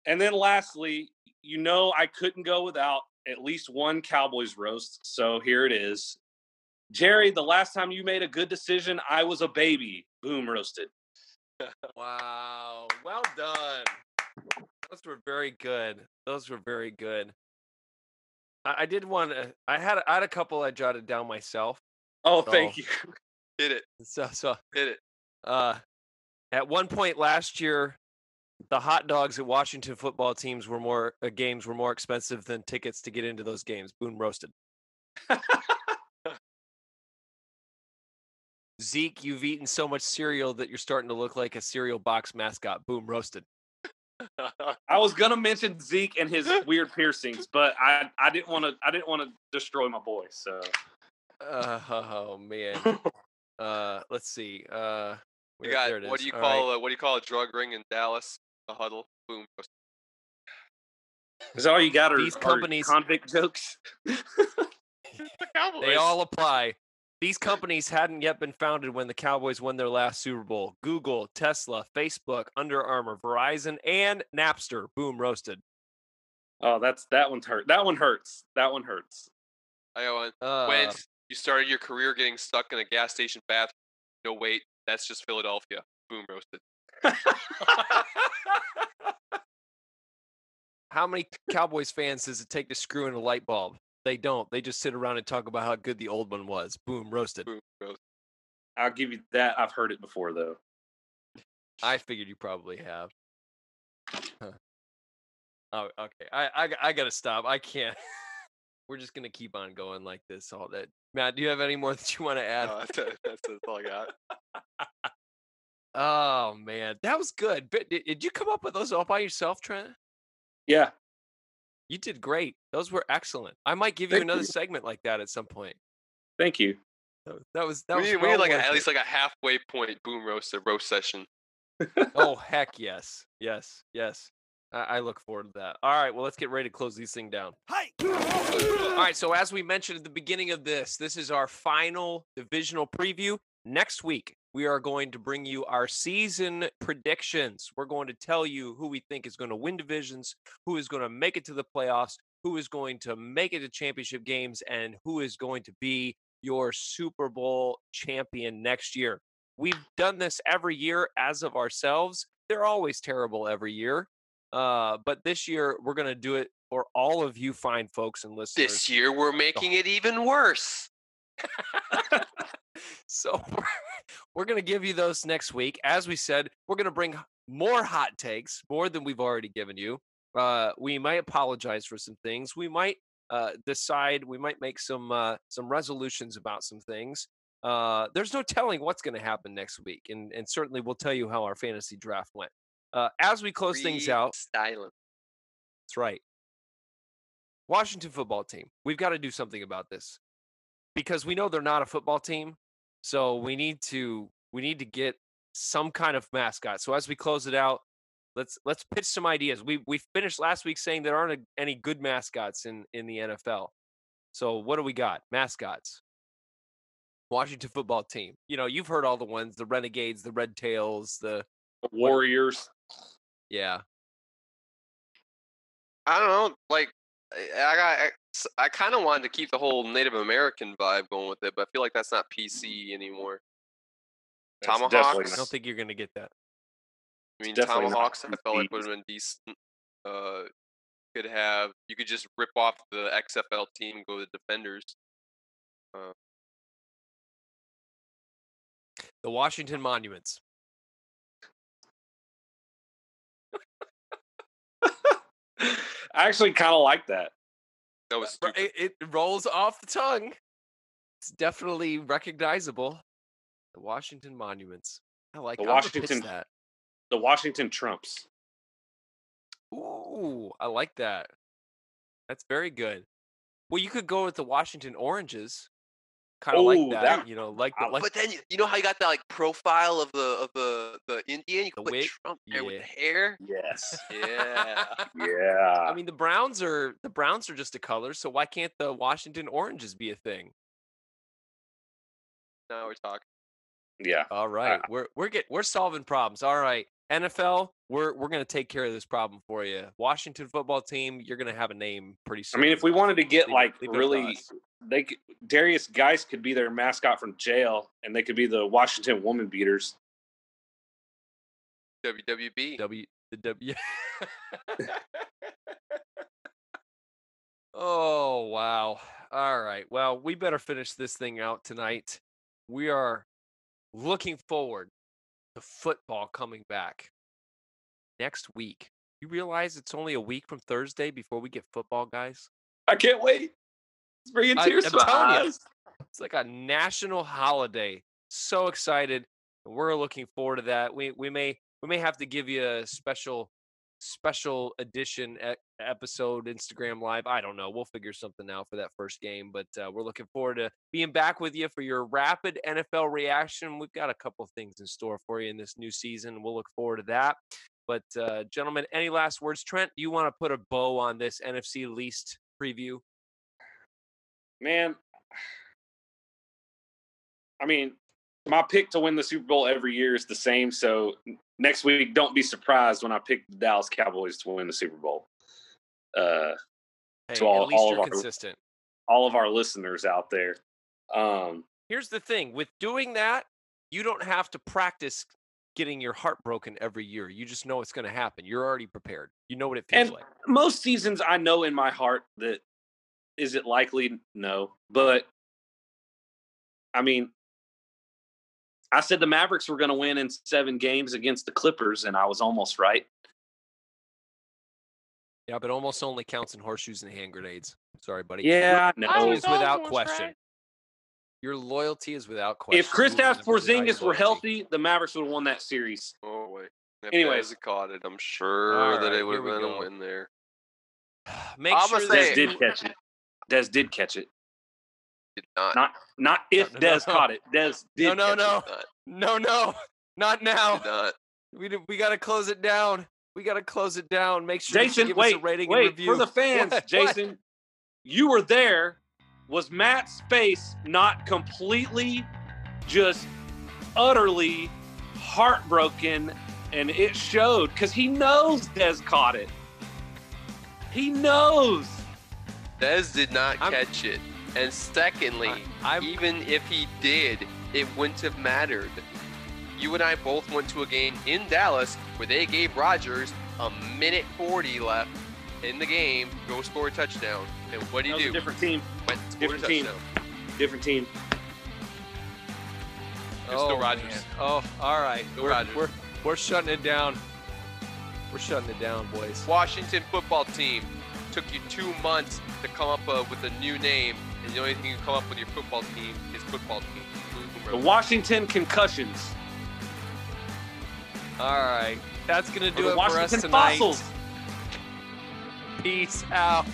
And then lastly, you know I couldn't go without at least one Cowboys roast. So here it is. Jerry, the last time you made a good decision, I was a baby. Boom, roasted. Wow. Well done. Those were very good. Those were very good. I, I did want to. I had I had a couple I jotted down myself. Oh, thank Oh. you. Hit it. So so Hit it. uh, at one point last year, the hot dogs at Washington football teams were more uh, games were more expensive than tickets to get into those games. Boone roasted. Zeke, you've eaten so much cereal that you're starting to look like a cereal box mascot. Boom roasted. I was gonna mention Zeke and his weird piercings, but I, I didn't want to I didn't want to destroy my boy. So Uh, oh man. Uh, let's see. Uh, where- got there it what do you All call right. a, what do you call a drug ring in Dallas? A huddle. Boom. Is all you got? Or, These companies- convict jokes? The. They all apply. These companies hadn't yet been founded when the Cowboys won their last Super Bowl. Google, Tesla, Facebook, Under Armour, Verizon, and Napster. Boom, roasted. oh, that's that one's hurt. That one hurts. That one hurts. I got one. Uh, when you started your career getting stuck in a gas station bathroom. No wait, that's just Philadelphia. Boom roasted. How many Cowboys fans does it take to screw in a light bulb? They don't. They just sit around and talk about how good the old one was. Boom, roasted. Boom roasted. I'll give you that. I've heard it before though. I figured you probably have. Huh. Oh, okay. I, I I gotta stop. I can't. We're just gonna keep on going like this all that. Matt, do you have any more that you want to add? No, that's, that's, that's all I got. Oh man, that was good. But did, did you come up with those all by yourself, Trent? Yeah. You did great. Those were excellent. I might give you Thank another you. segment like that at some point. Thank you. That was that was, we was need, we need well like a, at least like a halfway point boom roasted roast session. oh heck yes, yes, yes. I, I look forward to that. All right, well let's get ready to close these thing down. All right, so as we mentioned at the beginning of this, this is our final divisional preview. Next week, we are going to bring you our season predictions. We're going to tell you who we think is going to win divisions, who is going to make it to the playoffs, who is going to make it to championship games, and who is going to be your Super Bowl champion next year. We've done this every year as of ourselves. They're always terrible every year. Uh, but this year, we're going to do it for all of you fine folks and listeners. This year we're making it even worse. so we're, going to give you those next week. As we said, we're going to bring more hot takes, more than we've already given you. Uh, we might apologize for some things. We might uh, decide. We might make some uh, some resolutions about some things. Uh, there's no telling what's going to happen next week, and and certainly we'll tell you how our fantasy draft went. Uh, as we close things out, Styling. that's right. Washington football team. We've got to do something about this because we know they're not a football team. So we need to we need to get some kind of mascot. So as we close it out, let's let's pitch some ideas. We we finished last week saying there aren't a, any good mascots in in the NFL. So what do we got? Mascots. Washington football team. You know, you've heard all the ones, the Renegades, the Red Tails, the Warriors. Yeah. I don't know. Like, I I got. I, s- I kind of wanted to keep the whole Native American vibe going with it, but I feel like that's not PC anymore. That's Tomahawks? I don't think you're gonna get that. I mean, Tomahawks. I felt like would have been decent. Uh, could have you could just rip off the XFL team and go to the Defenders. Uh, The Washington Monuments. I actually kind of like that. That uh, was stupid. It, it rolls off the tongue. It's definitely recognizable. The Washington Monuments. I like The I'm gonna pitch Washington- that. The Washington Trumps. Ooh, I like that. That's very good. Well, you could go with the Washington Oranges. Kind of like that, that- you know, like the uh, like but then you, you know how you got that like profile of the of the the Indian. You The put wig? Trump there with the hair. Yes. Yeah. yeah. I mean, the Browns are the Browns are just a color, so why can't the Washington Oranges be a thing? now we're talking. yeah. All right, we're we're get we're solving problems. All right, NFL, we're we're gonna take care of this problem for you. Washington football team, you're gonna have a name pretty soon. I mean, if we wanted to get Leave like leave it up to really, they could, Darius Guice could be their mascot from jail, and they could be the Washington Woman Beaters. WWB. W the W. oh wow! All right, well, we better finish this thing out tonight. We are looking forward to football coming back next week. You realize it's only a week from Thursday before we get football, guys? I can't wait. It's bringing tears I'm to my eyes. It's like a national holiday. So excited. We're looking forward to that. We we may we may have to give you a special special edition episode, Instagram Live. I don't know. We'll figure something out for that first game, but uh, we're looking forward to being back with you for your rapid NFL reaction. We've got a couple of things in store for you in this new season. We'll look forward to that. But, uh, gentlemen, any last words? Trent, you want to put a bow on this NFC least preview? Man, I mean, my pick to win the Super Bowl every year is the same. So next week, don't be surprised when I pick the Dallas Cowboys to win the Super Bowl. Uh, Hey, To all- at least all of you're our- consistent. all of our listeners out there. Um, Here's the thing with doing that, you don't have to practice getting your heart broken every year. You just know it's going to happen. You're already prepared. You know what it feels And- like. most seasons, I know in my heart that is it likely? No, but I mean, I said the Mavericks were going to win in seven games against the Clippers, and I was almost right. Yeah, but almost only counts in horseshoes and hand grenades. Sorry, buddy. Yeah, no. loyalty is without question. Your loyalty is without question. If Kristaps You will never deny your Porzingis were healthy, the Mavericks would have won that series. Oh wait. If Anyways. Dez caught it, I'm sure All that right, it would have been go. a win there. make I'ma sure Dez did catch it. Dez did catch it. Did not. Not not if no, Dez no. caught it. Dez did. no, catch no. it. No, no, not now. Did not. We did, we got to close it down. We got to close it down. Make sure that Jason, give us a wait, rating and review. for the fans. What? What? Jason, you were there. Was Matt's face not completely, just utterly heartbroken, and it showed because he knows Dez caught it. He knows. Dez did not I'm- catch it. And secondly, I'm even if he did, it wouldn't have mattered. You and I both went to a game in Dallas where they gave Rodgers a minute 40 left in the game, go score a touchdown. And what do That he was a do? different team. Went and scored different a team. touchdown. Different team. It's still oh, Rodgers. Oh, all right. Still We're, Rodgers. we're we're shutting it down. We're shutting it down, boys. Washington football team took you two months to come up uh, with a new name, and the only thing you can come up with your football team is football team. The. Washington concussions. All right. That's gonna do it for us tonight. fossils. Peace out.